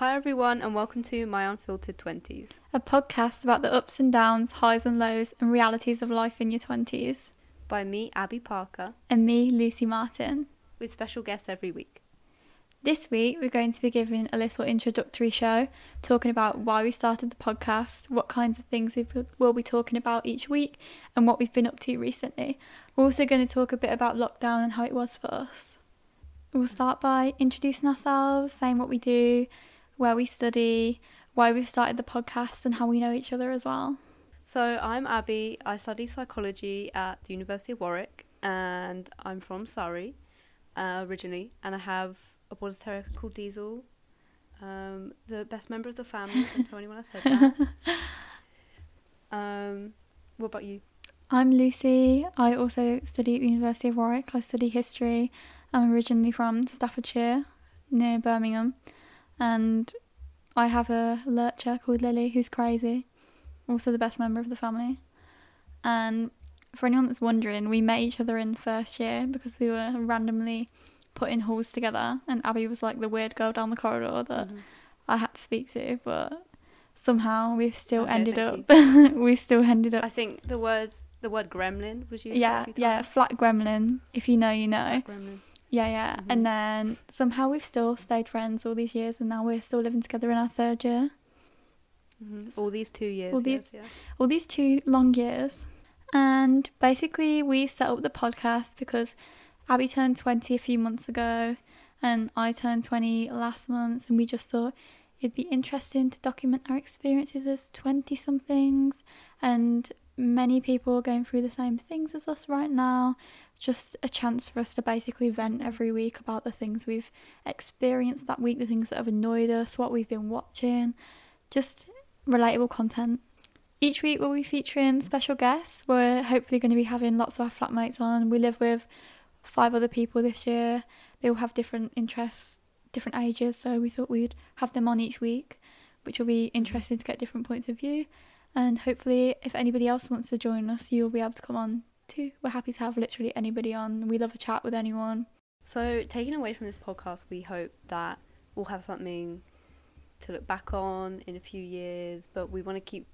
Hi, everyone, and welcome to My Unfiltered 20s a podcast about the ups and downs, highs and lows, and realities of life in your 20s. by me, Abbey Parker, And me, Lucy Martin. with special guests every week. This week, we're going to be giving a little introductory show, talking about why we started the podcast, what kinds of things we will be talking about each week, and what we've been up to recently. We're also going to talk a bit about lockdown and how it was for us. We'll start by introducing ourselves, saying what we do, where we study, why we've started the podcast, and how we know each other as well. So, I'm Abbey. I study psychology at the University of Warwick, and I'm from Surrey uh, originally, and I have a border terrier called Diesel, um, the best member of the family. Don't tell anyone I said that. Um, what about you? I'm Lucy. I also study at the University of Warwick. I study history. I'm originally from Staffordshire, near Birmingham, and I have a lurcher called Lily who's crazy, also the best member of the family. And for anyone that's wondering, we met each other in first year because we were randomly put in halls together, and Abbey was like the weird girl down the corridor that Mhm. I had to speak to, but somehow we've still Okay, ended up. we still ended up I think the word the word gremlin was used. yeah, yeah, flat gremlin. If you know, you know. Yeah, yeah. Mhm. And then somehow we've still stayed friends all these years, and now we're still living together in our third year. Mhm. All these two years. All yes, these- yeah. All these two long years. And basically, we set up the podcast because Abbey turned 20 a few months ago, and I turned 20 last month, and we just thought it'd be interesting to document our experiences as 20 somethings. And many people are going through the same things as us right now. Just a chance for us to basically vent every week about the things we've experienced that week, the things that have annoyed us, what we've been watching. Just relatable content. Each week we'll be featuring special guests. We're hopefully going to be having lots of our flatmates on. We live with five other people this year. They all have different interests, different ages, so we thought we'd have them on each week, which will be interesting to get different points of view. And hopefully, if anybody else wants to join us, you'll be able to come on too. We're happy to have literally anybody on. We love a chat with anyone. So, taking away from this podcast, we hope that we'll have something to look back on in a few years, but we want to keep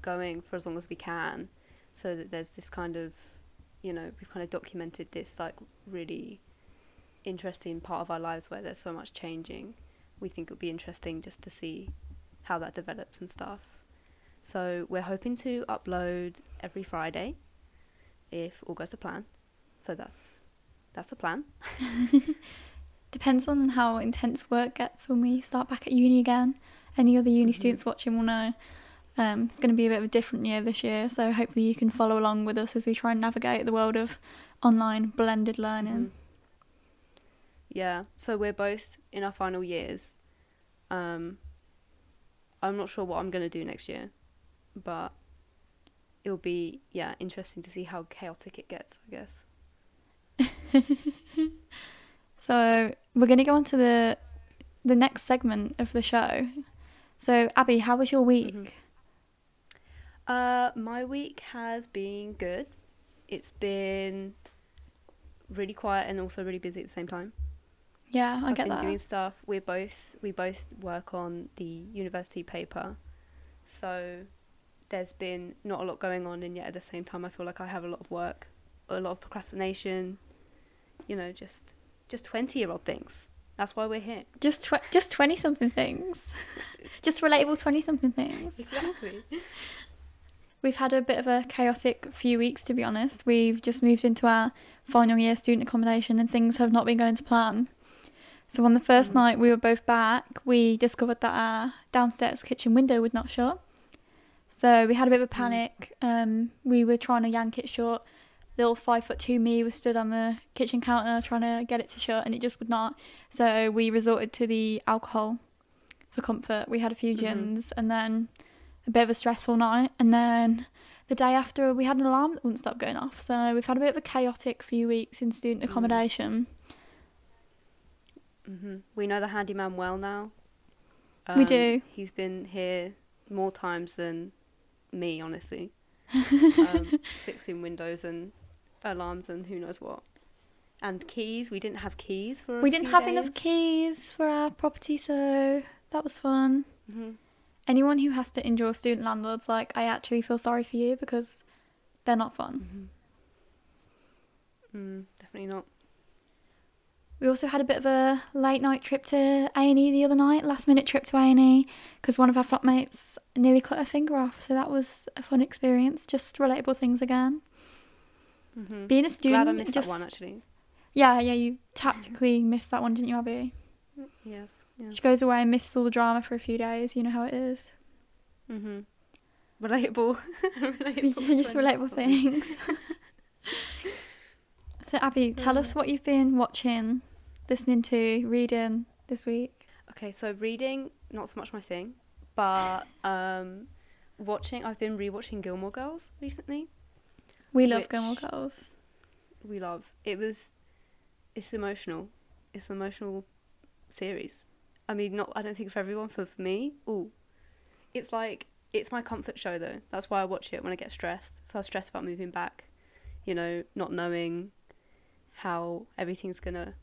going for as long as we can so that there's this kind of, you know, we've kind of documented this like really interesting part of our lives where there's so much changing. We think it would be interesting just to see how that develops and stuff. So, we're hoping to upload every Friday if all goes to plan. So, that's that's the plan. Depends on how intense work gets when we start back at uni again. Any other uni Mhm. students watching will know um, it's going to be a bit of a different year this year. So hopefully you can follow along with us as we try and navigate the world of online blended learning. Mhm. Yeah, so we're both in our final years. Um, I'm not sure what I'm going to do next year, but it'll be, yeah, interesting to see how chaotic it gets, I guess. So we're going to go on to the the next segment of the show. So Abbey, how was your week? Mhm. Uh, my week has been good. It's been really quiet and also really busy at the same time. Yeah, I I've get been that. doing stuff. We're both we both work on the university paper, so there's been not a lot going on, and yet at the same time, I feel like I have a lot of work, a lot of procrastination. You know, just just twenty year old things. That's why we're here. Just tw- just twenty something things. just relatable twenty something things. Exactly. We've had a bit of a chaotic few weeks, to be honest. We've just moved into our final year student accommodation and things have not been going to plan. So, on the 1st Mhm. night we were both back, we discovered that our downstairs kitchen window would not shut. So, we had a bit of a panic. Um, we were trying to yank it shut. Little five foot two me was stood on the kitchen counter trying to get it to shut and it just would not. So, we resorted to the alcohol for comfort. We had a few Mhm. gins and then a bit of a stressful night. And then the day after, we had an alarm that wouldn't stop going off. So we've had a bit of a chaotic few weeks in student Mm. accommodation. hmm We know the handyman well now. We do. He's been here more times than me, honestly. um, fixing windows and alarms and who knows what. And keys. We didn't have keys for. we didn't have enough keys for our property, so That was fun. hmm Anyone who has to endure student landlords, like, I actually feel sorry for you because they're not fun. Mm, definitely not. We also had a bit of a late night trip to A&E the other night, last minute trip to A&E, because one of our flatmates nearly cut her finger off. So that was a fun experience. Just relatable things again. hmm Being a student, Glad I missed just that one actually. yeah, yeah, you tactically missed that one, didn't you, Abbey? Yes. Yeah. She goes away and misses all the drama for a few days. You know how it is. hmm Relatable. relatable. just relatable things. so Abbey, tell us what you've been watching, listening to, reading this week. Okay, so reading not so much my thing, but um, watching. I've been rewatching Gilmore Girls recently. We love Gilmore Girls. We love. It was. It's emotional. It's an emotional series. I mean, not. I don't think for everyone. For, for me, ooh, it's like it's my comfort show though. That's why I watch it when I get stressed. So I was stressed about moving back. You know, not knowing how everything's gonna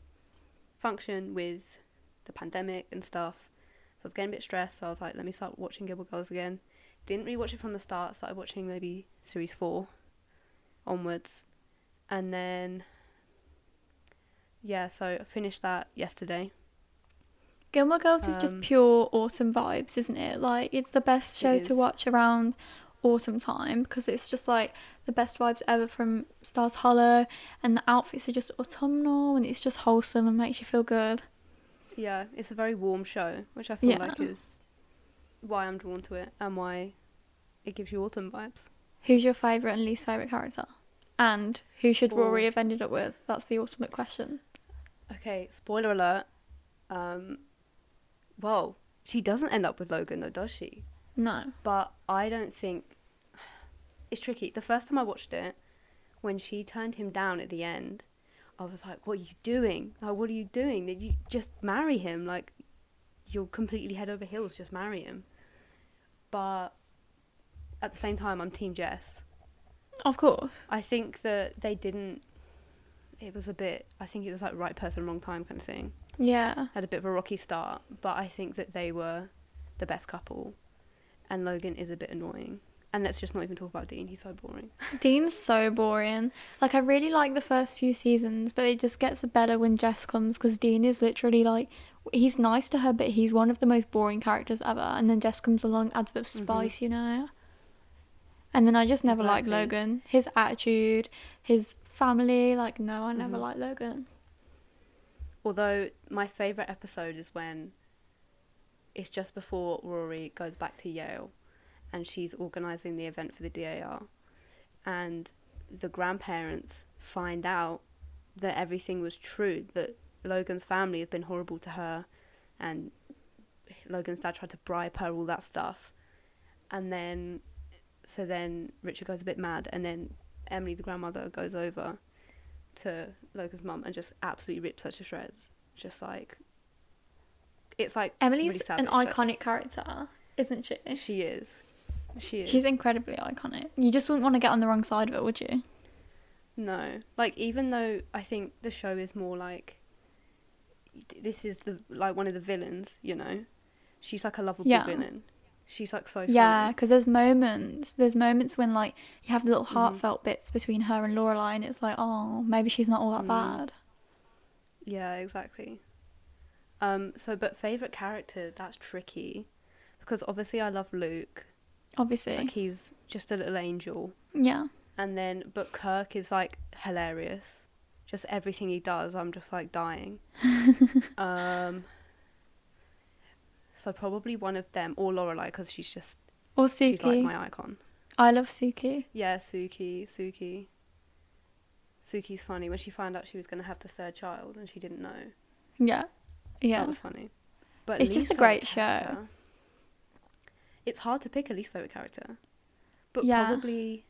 function with the pandemic and stuff. So I was getting a bit stressed. So I was like, let me start watching Gilmore Girls again. Didn't rewatch it from the start. Started watching maybe series four onwards, and then yeah. So I finished that yesterday. Gilmore Girls is just Um, pure autumn vibes, isn't it? Like it's the best It show to watch around autumn time because it's just like the best vibes ever from Stars Hollow, and the outfits are just autumnal and it's just wholesome and makes you feel good. Yeah, it's a very warm show, which I feel Yeah. like is why I'm drawn to it and why it gives you autumn vibes. Who's your favourite and least favourite character? And who should Rory have ended up with? That's the ultimate question. Okay, spoiler alert. Um, well, she doesn't end up with Logan though, does she? No. But I don't think it's tricky. The first time I watched it, when she turned him down at the end, I was like, "What are you doing? Like, what are you doing? Did you just marry him? Like, you're completely head over heels. Just marry him." But at the same time, I'm Team Jess. Of course. I think that they didn't. It was a bit. I think it was like right person, wrong time kind of thing. Yeah. Had a bit of a rocky start, but I think that they were the best couple, and Logan is a bit annoying. And let's just not even talk about Dean. He's so boring. Dean's so boring. Like I really like the first few seasons, but it just gets better when Jess comes because Dean is literally like he's nice to her, but he's one of the most boring characters ever. And then Jess comes along, adds a bit of Mhm. spice, you know. And then I just never liked Logan. His attitude, his family, like no, I never Mhm. liked Logan. Although my favorite episode is when it's just before Rory goes back to Yale, and she's organizing the event for the DAR, and the grandparents find out that everything was true. That Logan's family had been horrible to her, and Logan's dad tried to bribe her, all that stuff, and then so then Richard goes a bit mad, and then Emily, the grandmother, goes over to Logan's mum and just absolutely rips her to shreds. Just like it's like Emily's really an iconic character, isn't she? she is. She is. She's incredibly iconic. You just wouldn't want to get on the wrong side of it, would you? no, like even though I think the show is more like this is the like one of the villains, you know. She's like a lovable Yeah. villain. She's like so funny. Yeah, because there's moments, there's moments when like you have the little Mhm. heartfelt bits between her and Lorelai, and it's like, oh, maybe she's not all that Mhm. bad. Yeah, exactly. Um. So, but favorite character that's tricky, because obviously I love Luke. Obviously, Like he's just a little angel. yeah. And then, but Kirk is like hilarious. Just everything he does, I'm just like dying. um, so probably one of them, or Lorelai, because she's just Or she's like my icon. I love Sookie. Yeah, Sookie, Sookie. Sookie's funny when she found out she was going to have the third child and she didn't know. Yeah, yeah. That was funny. But It's just a great show. Character- It's hard to pick a least favorite character, but Yeah. probably,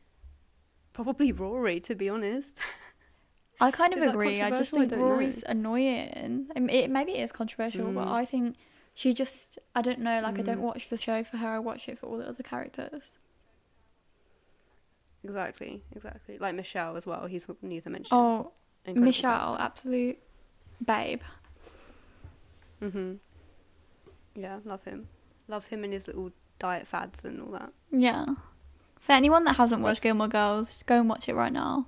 probably Rory to be honest. I kind of agree. I just controversial? I think don't know. Rory's annoying. I mean, it, maybe it is controversial, but Mm. I think she just, I don't know, like I don't Mm. watch the show for her. I watch it for all the other characters. Exactly, exactly. Like Michel as well. He's needs a mention. Oh, Michel, absolute babe. hmm Yeah, love him. Love him and his little diet fads and all that. Yeah. For anyone that hasn't watched Gilmore Girls, just go and watch it right now.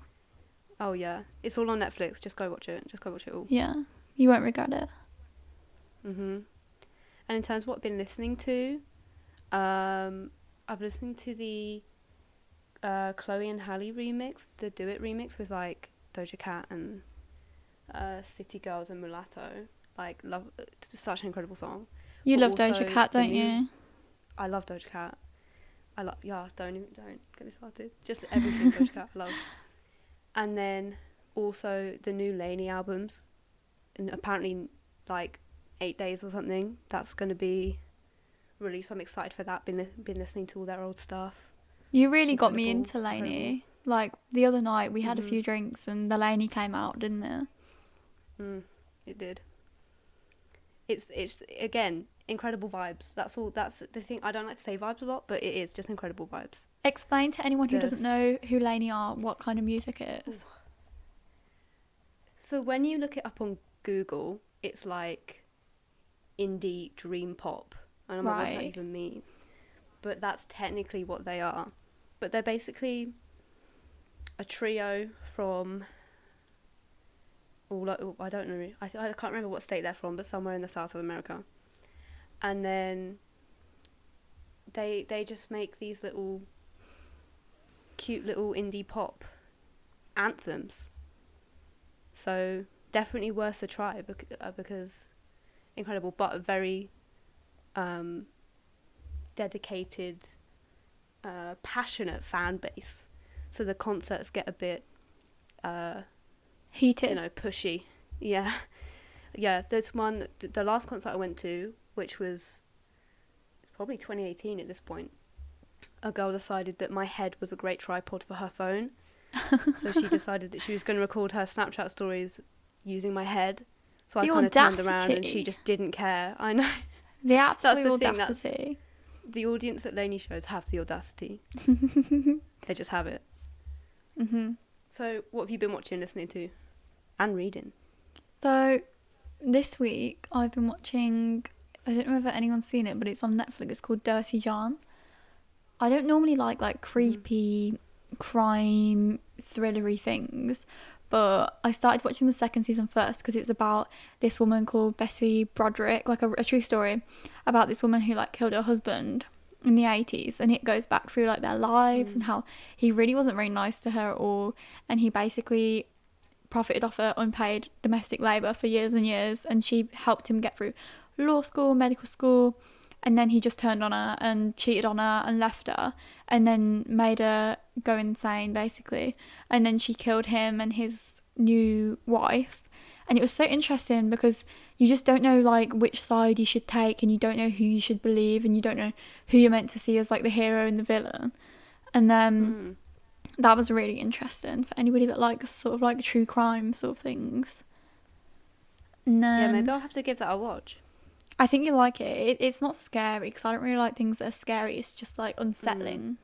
Oh yeah, it's all on Netflix. Just go watch it. Just go watch it all. Yeah. You won't regret it. Mhm. And in terms of what I've been listening to, um, I've been listening to the uh, Chloe and Halle remix, the Do It remix with like Doja Cat and uh, City Girls and Mulatto. Like love, it's such an incredible song. You But love Doja Cat, don't you? I love Doja Cat. I love yeah. Don't even don't get me started. Just everything Doja Cat I love. And then also the new LANY albums, and apparently like eight days or something. That's gonna be released. I'm excited for that. Been li- been listening to all their old stuff. You really got me into LANY. Like the other night, we had Mhm. a few drinks and the LANY came out, didn't it? Mm, it did. It's it's again incredible vibes. That's all. That's the thing. I don't like to say vibes a lot, but it is just incredible vibes. Explain to anyone who doesn't know who LANY are what kind of music it is. So when you look it up on Google, it's like indie dream pop. And I don't know what that Right. even mean. But that's technically what they are. But they're basically a trio from all I don't know. I, I can't remember what state they're from, but somewhere in the south of America. And then they they just make these little cute little indie pop anthems. So definitely worth a try uh, because incredible, but a very um, dedicated, uh, passionate fan base. So the concerts get a bit, uh, Heated. you know, pushy. Yeah, yeah. There's one. The last concert I went to, which was probably 2018 at this point. A girl decided that my head was a great tripod for her phone, so she decided that she was going to record her Snapchat stories using my head. So I The kind of turned around and she just didn't care. I know the absolute the thing, that's- the audience at LANY shows have the audacity. they just have it. hmm So what have you been watching, listening to, and reading? So this week I've been watching. I don't know whether anyone's seen it, but it's on Netflix. It's called Dirty John. I don't normally like like creepy crime thrillery things, but I started watching the second season first because it's about this woman called Betty Broderick, like a, a true story about this woman who like killed her husband in the 80s and it goes back through like their lives and mm. how he really wasn't very nice to her at all and he basically profited off her unpaid domestic labour for years and years and she helped him get through law school, medical school and then he just turned on her and cheated on her and left her and then made her go insane basically and then she killed him and his new wife and it was so interesting because you just don't know like which side you should take and you don't know who you should believe and you don't know who you're meant to see as like the hero and the villain and then Mm. that was really interesting for anybody that likes sort of like true crime sort of things then yeah, maybe I'll have to give that a watch. I think you like it. it it's not scary because I don't really like things that are scary. It's just like unsettling. Mm.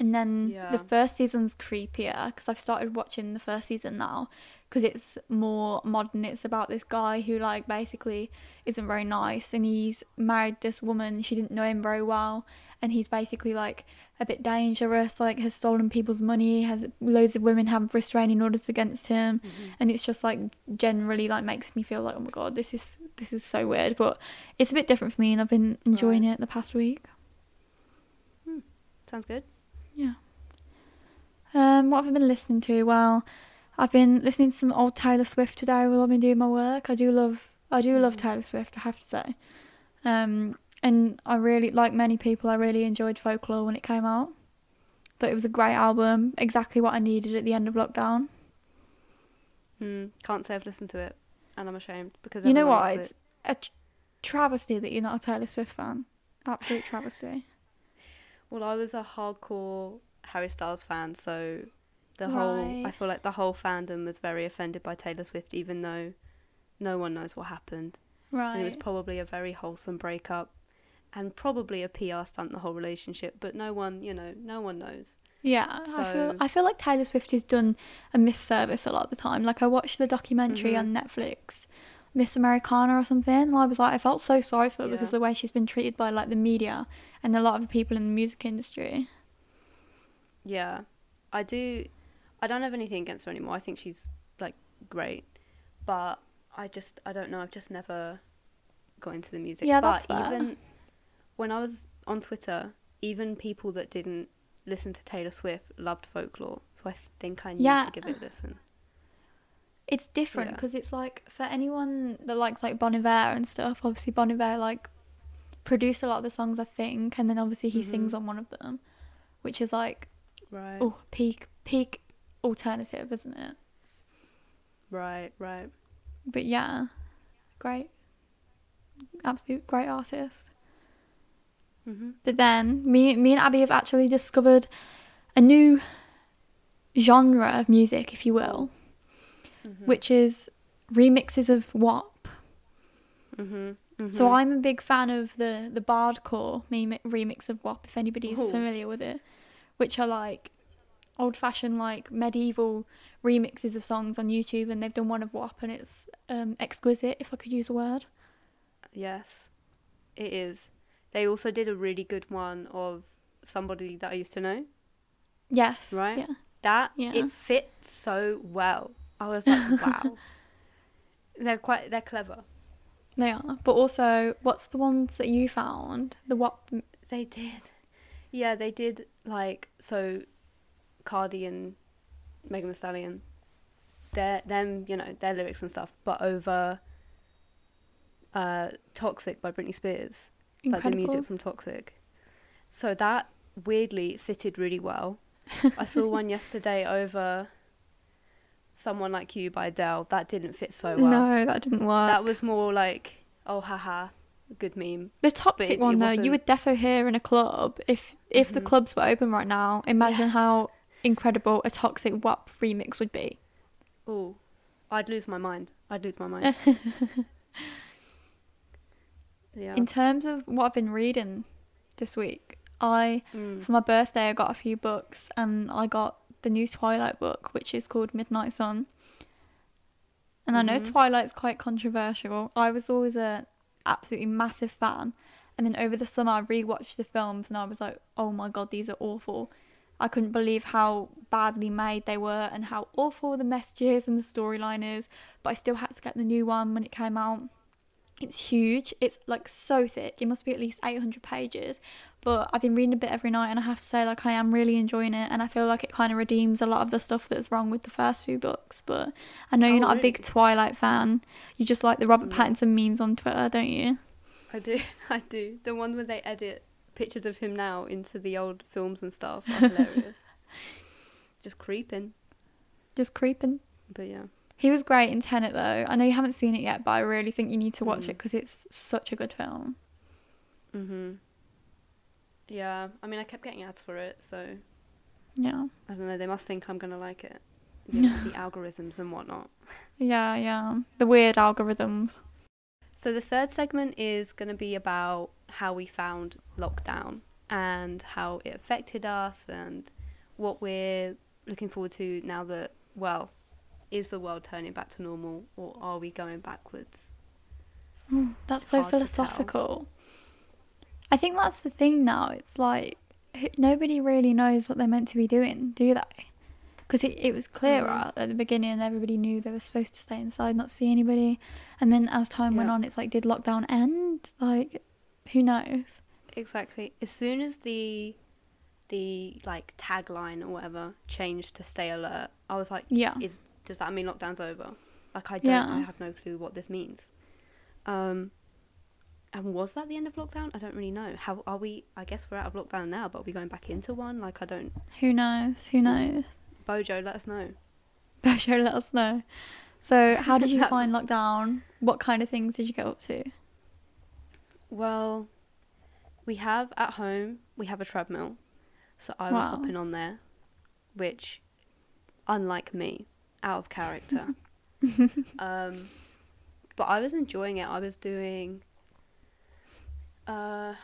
And then Yeah. the first season's creepier because I've started watching the first season now because it's more modern. It's about this guy who like basically isn't very nice and he's married this woman. She didn't know him very well and he's basically like a bit dangerous. Like has stolen people's money. Has loads of women have restraining orders against him and it's just like generally like makes me feel like oh my god this is this is so weird but it's a bit different for me and i've been enjoying it the past week Sounds good. yeah um what have i been listening to well i've been listening to some old taylor swift today while i've been doing my work i do love i do love Mhm. taylor swift i have to say um and i really like many people i really enjoyed folklore when it came out thought it was a great album exactly what i needed at the end of lockdown Mm, can't say I've listened to it, and I'm ashamed because You know what? It's it. a tr- travesty that you're not a Taylor Swift fan. Absolute travesty. Well, I was a hardcore Harry Styles fan, so the whole I feel like the whole fandom was very offended by Taylor Swift, even though no one knows what happened. Right. And it was probably a very wholesome breakup, and probably a PR stunt the whole relationship. But no one, you know, no one knows. yeah, I feel I feel like Taylor Swift has done a misservice a lot of the time. Like I watched the documentary Mhm. on Netflix Miss Americana or something. And I was like, I felt so sorry for her because Yeah. the way she's been treated by like the media and a lot of the people in the music industry. Yeah, I do. I don't have anything against her anymore. I think she's like great, but I just I don't know. I've just never got into the music. Yeah, but that's fair. even when I was on Twitter, even people that didn't listen to Taylor Swift loved folklore. So I think I need Yeah. to give it a listen. It's different Yeah. because it's like for anyone that likes like Bon Iver and stuff. Obviously, Bon Iver like produced a lot of the songs, I think, and then obviously he sings Mhm. on one of them, which is like Right. oh peak peak alternative, isn't it? Right. Right. But yeah, great, absolute great artist. hmm But then me me and Abbey have actually discovered a new genre of music, if you will, hmm which is remixes of WAP. hmm So I'm a big fan of the the Bardcore meme remix of WAP. If anybody's Ooh. familiar with it, which are like old fashioned like medieval remixes of songs on YouTube, and they've done one of WAP, and it's um, exquisite, if I could use a word. Yes, it is. They also did a really good one of somebody that I used to know. Yes. Right? Yeah. That Yeah. it fits so well. I was like, wow. they're quite they're clever. They are. But also, what's the ones that you found? The WAP. They did. Yeah, they did like so Cardi and Megan Thee Stallion. Their them, you know, their lyrics and stuff, but over uh Toxic by Britney Spears. Like the music from Toxic. So that weirdly fitted really well. I saw one yesterday over Someone Like You by Adele. That didn't fit so well. No, that didn't work. That was more like, oh haha, good meme. the toxic it- one it though, you would defo hear in a club if if the Mhm. clubs were open right now. Imagine Yeah. how incredible a toxic WAP remix would be. Oh, I'd lose my mind. I'd lose my mind. yeah. In terms of what I've been reading this week, I Mm. for my birthday I got a few books and I got the new Twilight book, which is called Midnight Sun. And I know Mhm. Twilight's quite controversial. I was always a absolutely massive fan. And then over the summer I rewatched the films and I was like, "Oh my god, these are awful." I couldn't believe how badly made they were and how awful the messages and the storyline is, but I still had to get the new one when it came out. It's huge. It's like so thick. It must be at least 800 pages. But I've been reading a bit every night and I have to say like I am really enjoying it and I feel like it kind of redeems a lot of the stuff that's wrong with the first few books. But I know you're Oh, not a big? Twilight fan. You just like the Robert mm. Pattinson memes on Twitter, don't you? I do. I do. The one where they edit pictures of him now into the old films and stuff are hilarious. Just creeping. Just creeping. But yeah. He was great in Tenet though. I know you haven't seen it yet, but I really think you need to watch Mm. it because it's such a good film. Mhm. Yeah. I mean, I kept getting ads for it, so Yeah. I don't know. They must think I'm gonna like it. You know, the algorithms and whatnot. Yeah, yeah. The weird algorithms. So the third segment is going to be about how we found lockdown and how it affected us and what we're looking forward to now that well, is the world turning back to normal or are we going backwards? Mm, That's It's so hard to tell. philosophical. I think that's the thing now. It's like nobody really knows what they're meant to be doing, do they? Because it, it was clearer Mhm. at the beginning, and everybody knew they were supposed to stay inside, not see anybody. And then as time went on, it's like, did lockdown end? Like, who knows? Exactly. As soon as the the like tagline or whatever changed to stay alert, I was like, Yeah. is does that mean lockdown's over? Like I don't Yeah. I have no clue what this means. Um and was that the end of lockdown? I don't really know. How are we I guess we're out of lockdown now, but are we going back into one? Like I don't Who knows? Who knows? Bojo, let us know. Bojo, let us know. So, how did you find lockdown? What kind of things did you get up to? Well, we have at home we have a treadmill. So I was Wow. hopping on there, which unlike me, out of character. um but I was enjoying it. I was doing uh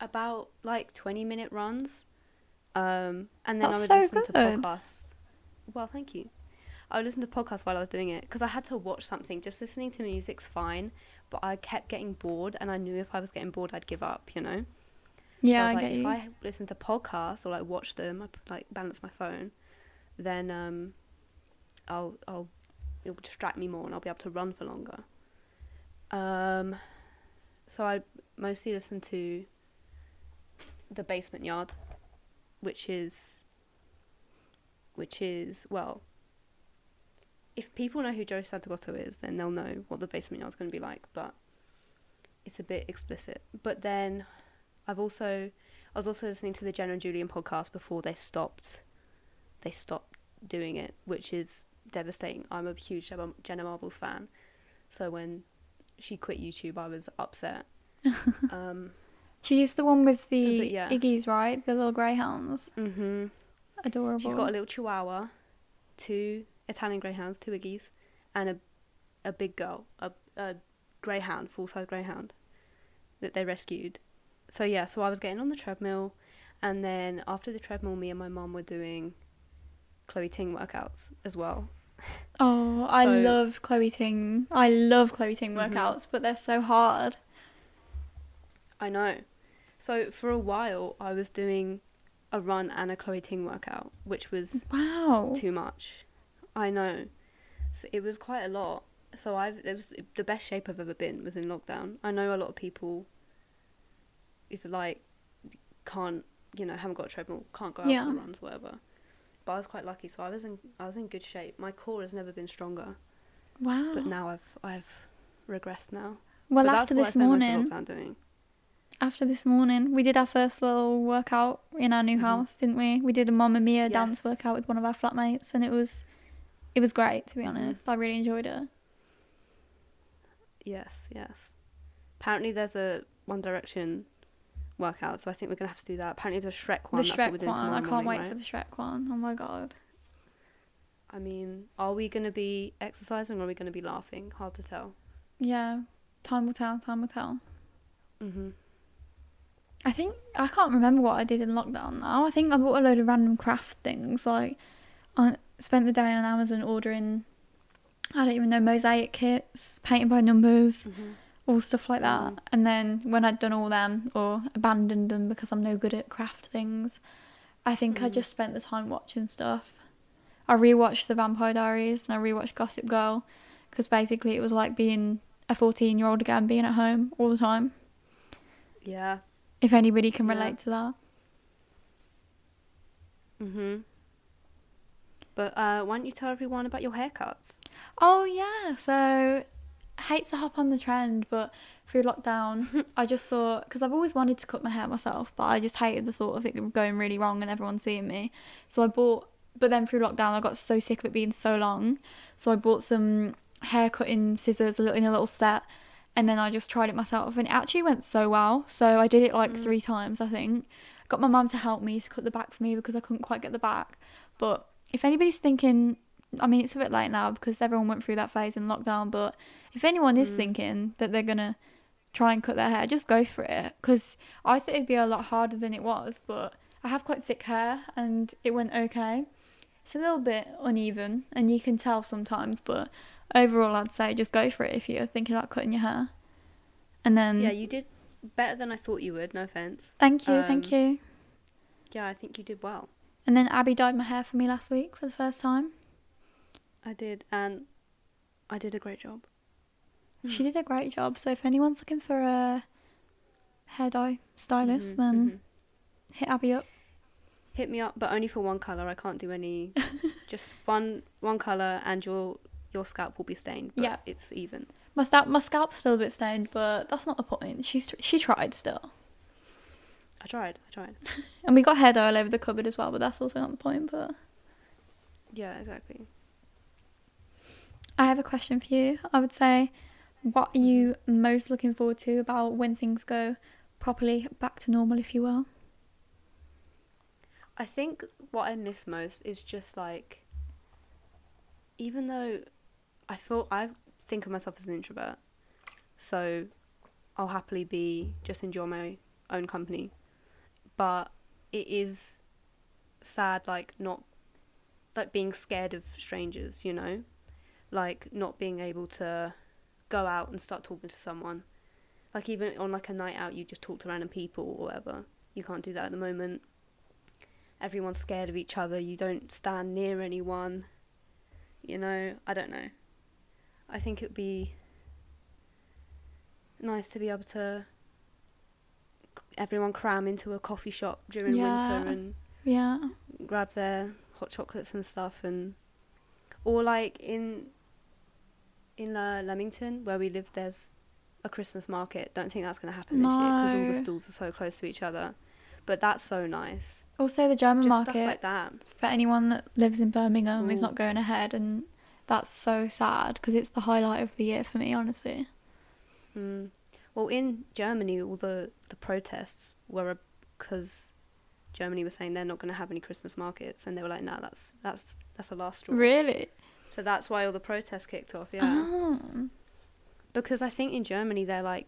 about like 20 minute runs. Um and then That's I would so listen to podcasts. Well, thank you. I would listen to podcasts while I was doing it because I had to watch something. Just listening to music's fine, but I kept getting bored, and I knew if I was getting bored, I'd give up. You know. Yeah, so I I was get like, if you. I listen to podcasts or like watch them, I like balance my phone, then um, I'll I'll it'll distract me more and I'll be able to run for longer. Um, so I mostly listen to the Basement Yard, which is which is well. If people know who Joe Santagato is, then they'll know what the Basement Yard's going to be like. But it's a bit explicit. But then I've also I was also listening to the Jenna and Julian podcast before they stopped they stopped doing it, which is devastating. I'm a huge Jenna Marbles fan, so when she quit YouTube, I was upset. um, She's the one with the But yeah. Iggy's, right? The little greyhounds. hmm Adorable. She's got a little Chihuahua, two Italian Greyhounds, two Iggies, and a a big girl, a a Greyhound, full size Greyhound, that they rescued. So yeah, so I was getting on the treadmill, and then after the treadmill, me and my mum were doing Chloe Ting workouts as well. Oh, I love Chloe Ting. I love Chloe Ting Mhm. workouts, but they're so hard. I know. So for a while, I was doing a run and a Chloe Ting workout, which was Wow. too much. I know. So it was quite a lot. So I've it was the best shape I've ever been was in lockdown. I know a lot of people is like can't you know haven't got a treadmill, can't go out Yeah. for runs, whatever. But I was quite lucky, so I was in I was in good shape. My core has never been stronger, Wow. but now I've I've regressed now. well, but after this morning. After this morning, we did our first little workout in our new Mhm. house, didn't we? We did a Mamma Mia dance workout with one of our flatmates, and it was, it was great to be Mhm. honest. I really enjoyed it. Yes, yes. Apparently, there's a One Direction workout, so I think we're gonna have to do that. Apparently, there's a Shrek one. the that's what we're Shrek one. I can't morning, wait right? for the Shrek one. Oh my god. I mean, are we gonna be exercising or are we gonna be laughing? Hard to tell. Yeah. Time will tell. Time will tell. Mhm. I think I can't remember what I did in lockdown now. I think I bought a load of random craft things. Like I spent the day on Amazon ordering I don't even know mosaic kits, painting by numbers, Mhm. all stuff like that. Mm. And then when I'd done all them or abandoned them because I'm no good at craft things, I think I Mm. just spent the time watching stuff. I rewatched The Vampire Diaries and I rewatched Gossip Girl because basically it was like being a 14 year old again, being at home all the time. Yeah. If anybody can Yeah. relate to that. Mhm. But uh, why don't you tell everyone about your haircuts? Oh yeah, so I hate to hop on the trend, but through lockdown, I just thought because I've always wanted to cut my hair myself, but I just hated the thought of it going really wrong and everyone seeing me. So I bought, but then through lockdown, I got so sick of it being so long, so I bought some hair cutting scissors in a little set, and then I just tried it myself, and it actually went so well. So I did it like Mm. three times, I think. Got my mum to help me to cut the back for me because I couldn't quite get the back, but if anybody's thinking I mean, it's a bit late now because everyone went through that phase in lockdown. But if anyone is Mm. thinking that they're gonna try and cut their hair, just go for it. Because I thought it'd be a lot harder than it was. But I have quite thick hair, and it went okay. It's a little bit uneven, and you can tell sometimes. But overall, I'd say just go for it if you're thinking about cutting your hair. And then Yeah, you did better than I thought you would. No offense. thank you, thank um, you. Yeah, I think you did well. And then Abbey dyed my hair for me last week for the first time. I did, and I did a great job. She did a great job. So if anyone's looking for a hair dye stylist, Mhm, then mhm. hit Abbey up. hit me up, but only for one color. I can't do any. just one one color, and your your scalp will be stained. But Yeah. it's even. My scalp, my scalp's still a bit stained, but that's not the point. She's she tried still, I tried. I tried. and we got hair dye all over the cupboard as well, but that's also not the point. But Yeah, exactly. I have a question for you. I would say, what are you most looking forward to about when things go properly back to normal, if you will? I think what I miss most is just like, even though I feel I think of myself as an introvert, so I'll happily be just enjoy my own company, but it is sad like not like being scared of strangers, you know, like not being able to go out and start talking to someone. Like even on like a night out, you just talk to random people or whatever. You can't do that at the moment. Everyone's scared of each other. You don't stand near anyone. You know, I don't know. I think it'd be nice to be able to everyone cram into a coffee shop during Yeah. winter and Yeah. grab their hot chocolates and stuff and or like in in uh, Leamington where we live there's a Christmas market. Don't think that's going to happen this year because all the stalls are so close to each other. But that's so nice. Also, the German just market stuff like that. for anyone that lives in Birmingham is not going ahead, and that's so sad because it's the highlight of the year for me, honestly. mm. well in Germany all the the protests were because Germany was saying they're not going to have any Christmas markets and they were like nah that's that's that's the last straw Really? so that's why all the protests kicked off yeah Oh. because I think in Germany they're like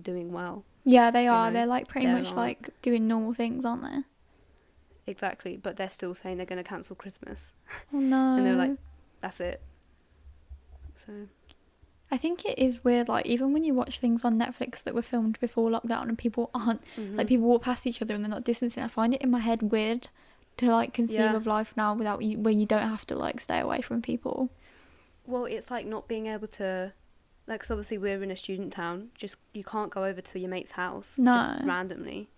doing well Yeah, they You are. know, They're like pretty they're much on- like doing normal things, aren't they? Exactly, but they're still saying they're going to cancel Christmas. Oh no. And they're like- That's it. So I think it is weird. Like even when you watch things on Netflix that were filmed before lockdown and people aren't mhm. like people walk past each other and they're not distancing. I find it in my head weird to like conceive Yeah. of life now without you where you don't have to like stay away from people. well, it's like not being able to, like cause obviously we're in a student town. Just you can't go over to your mate's house just randomly,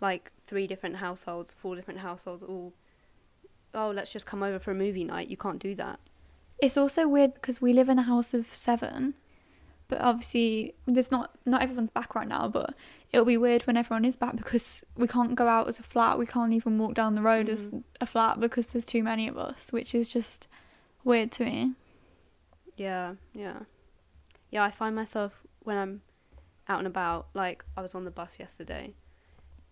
like three different households, four different households, all. Oh, let's just come over for a movie night. You can't do that. It's also weird because we live in a house of seven, but obviously there's not not everyone's back right now. But it'll be weird when everyone is back because we can't go out as a flat. We can't even walk down the road as Mhm. a flat because there's too many of us, which is just weird to me. Yeah, yeah, yeah. I find myself when I'm out and about. Like I was on the bus yesterday,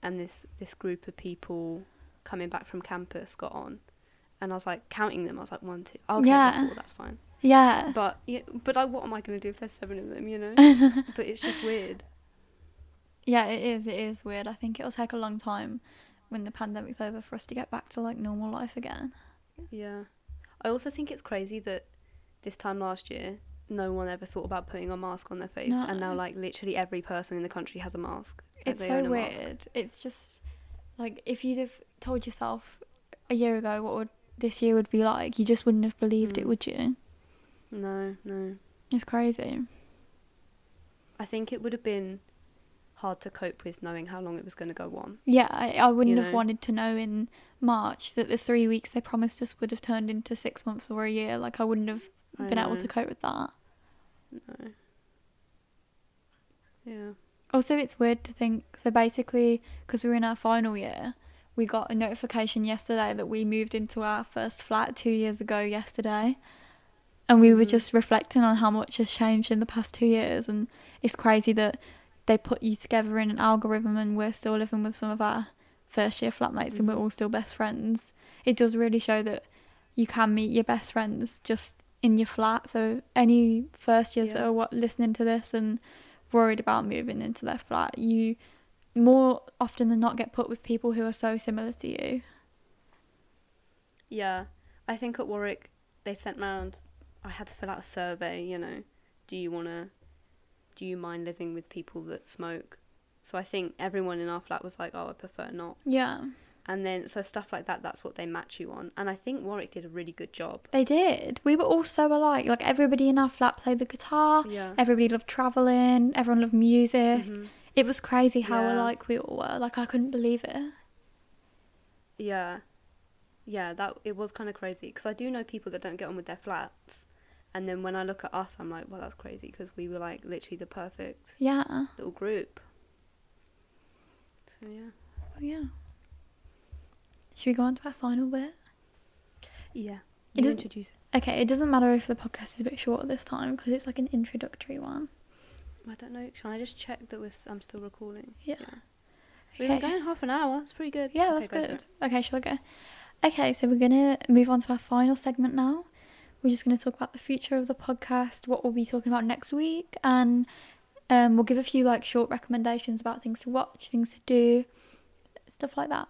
and this this group of people coming back from campus got on, and I was like counting them. I was like one, two. Okay, that's Yeah. four. That's fine. Yeah. But yeah, but like, what am I gonna do if there's seven of them? You know. but it's just weird. Yeah, it is. It is weird. I think it'll take a long time when the pandemic's over for us to get back to like normal life again. Yeah. I also think it's crazy that this time last year, no one ever thought about putting a mask on their face, and now like literally every person in the country has a mask. Like, It's so a mask. weird. It's just like if you'd have told yourself a year ago what would this year would be like, you just wouldn't have believed it, Mm. would you? No, no. It's crazy. I think it would have been hard to cope with knowing how long it was going to go on. Yeah, I, I wouldn't have know? wanted to know in March that the three weeks they promised us would have turned into six months or a year. Like I wouldn't have I been able to cope with that. No. Yeah. Also, it's weird to think. So basically, because we're in our final year, we got a notification yesterday that we moved into our first flat two years ago yesterday, and we were Mhm. just reflecting on how much has changed in the past two years. And it's crazy that they put you together in an algorithm, and we're still living with some of our first year flatmates, and we're Mhm. all still best friends. It does really show that you can meet your best friends just in your flat. So any first years that are listening to this and worried about moving into their flat, you more often than not get put with people who are so similar to you. Yeah. I think at Warwick, they sent round, I had to fill out a survey, you know, do you want to, do you mind living with people that smoke? So I think everyone in our flat was like, oh, I prefer not. Yeah, And then, so stuff like that, that's what they match you on. And I think Warwick did a really good job. they did. We were all so alike. Like everybody in our flat played the guitar. Yeah. Everybody loved traveling. Everyone loved music. Mhm. It was crazy how Yeah. alike we all were. Like I couldn't believe it. Yeah. Yeah, that it was kind of crazy because I do know people that don't get on with their flats. And then when I look at us, I'm like, well, that's crazy because we were like literally the perfect Yeah. little group. So yeah. Oh, yeah. Should we go on to our final bit? Yeah. It You doesn't- introduce it. Okay, it doesn't matter if the podcast is a bit shorter this time because it's like an introductory one. I don't know. Can I just check that I'm still recording? Yeah. We've been going half an hour. It's pretty good. Yeah, Okay, that's go good. Okay, shall I go? Okay, so we're gonna move on to our final segment now. We're just gonna talk about the future of the podcast, what we'll be talking about next week, and um, we'll give a few like short recommendations about things to watch, things to do, stuff like that.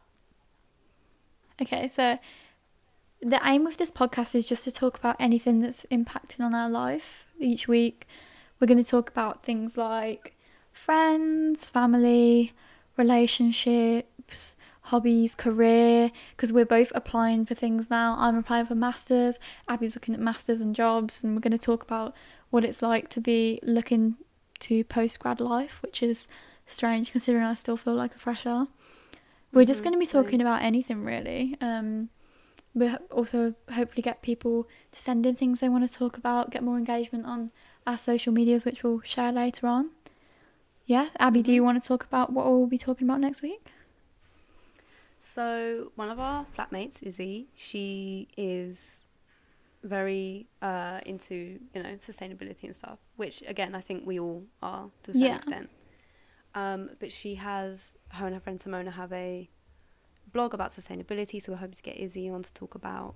Okay, so the aim of this podcast is just to talk about anything that's impacting on our life each week. We're going to talk about things like friends, family, relationships, hobbies, career, because we're both applying for things now. I'm applying for masters, Abbey's looking at masters and jobs, and we're going to talk about what it's like to be looking to post grad life, which is strange considering I still feel like a fresher. We're just Mhm, going to be talking about anything really. Um, we also hopefully get people to send in things they want to talk about, get more engagement on our social medias, which we'll share later on. Yeah, Abbey, do you want to talk about what we'll be talking about next week? So one of our flatmates, Izzy, she is very uh, into you know sustainability and stuff, which again I think we all are to a certain Yeah. extent. Um, but she has her and her friend Simona have a blog about sustainability, so we're hoping to get Izzy on to talk about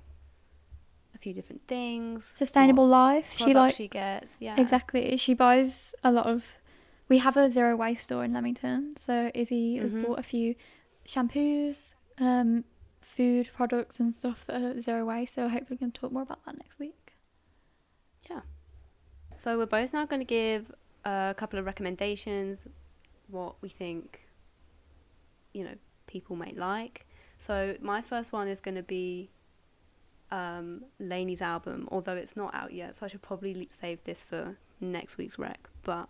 a few different things, Sustainable life. She like she gets, yeah, exactly. She buys a lot of. We have a zero waste store in Leamington, so Izzy has Mhm. bought a few shampoos, um, food products, and stuff that are zero waste. So hopefully we can talk more about that next week. Yeah. So we're both now going to give a couple of recommendations, what we think, you know, people may like. So my first one is going to be um, LANY's album, although it's not out yet, so I should probably save this for next week's rec. But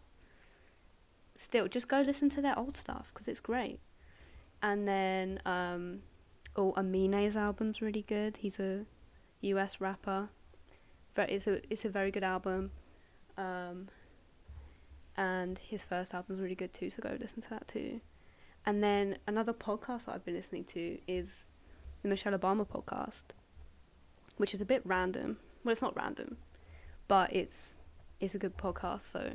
still, just go listen to their old stuff because it's great. And then, um, oh, Aminé's album's really good. He's a US rapper. It's a it's a very good album. Um, and his first album's really good too, so go listen to that too. And then another podcast that I've been listening to is the Michelle Obama podcast, which is a bit random. Well, it's not random, but it's it's a good podcast, so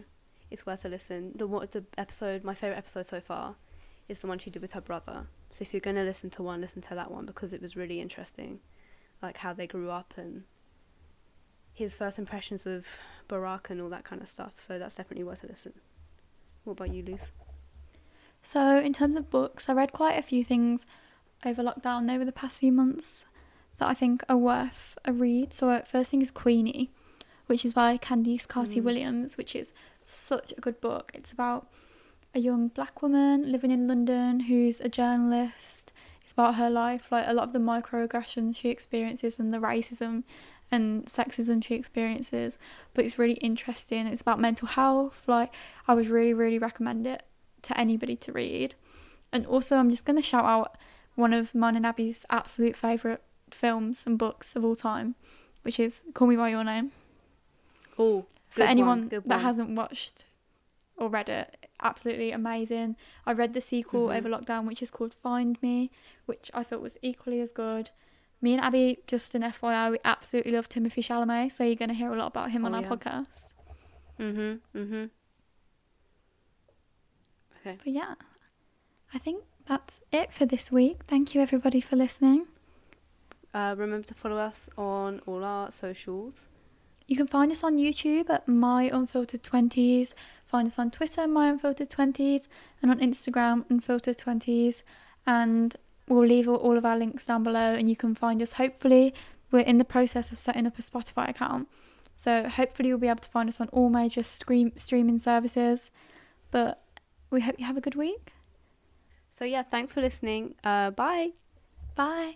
it's worth a listen. The one the episode, my favorite episode so far, is the one she did with her brother. So if you're gonna listen to one, listen to that one because it was really interesting, like how they grew up and his first impressions of Barack and all that kind of stuff. So that's definitely worth a listen. What about you, Luz? So, in terms of books, I read quite a few things over lockdown over the past few months that I think are worth a read. So, uh, first thing is Queenie, which is by Candice Carty Mm. Williams, which is such a good book. It's about a young black woman living in London who's a journalist. It's about her life, like a lot of the microaggressions she experiences and the racism and sexism she experiences. But it's really interesting. It's about mental health. Like, I would really, really recommend it to anybody to read. And also, I'm just going to shout out one of mine and Abbey's absolute favourite films and books of all time, which is Call Me By Your Name. Oh, For anyone that hasn't watched or read it, absolutely amazing. I read the sequel Mhm. over lockdown, which is called Find Me, which I thought was equally as good. Me and Abbey, just an FYI, we absolutely love Timothée Chalamet, so you're going to hear a lot about him on Oh, our yeah. podcast. Mhm. Mhm. Okay. But yeah, I think that's it for this week. Thank you everybody for listening. Uh, remember to follow us on all our socials. You can find us on YouTube at My Unfiltered Twenties. Find us on Twitter, My Unfiltered Twenties, and on Instagram, Unfiltered Twenties. And we'll leave all- of our links down below, and you can find us. Hopefully, we're in the process of setting up a Spotify account, so hopefully you'll be able to find us on all major stream streaming services. But we hope you have a good week. So yeah, thanks for listening. Uh, bye. Bye.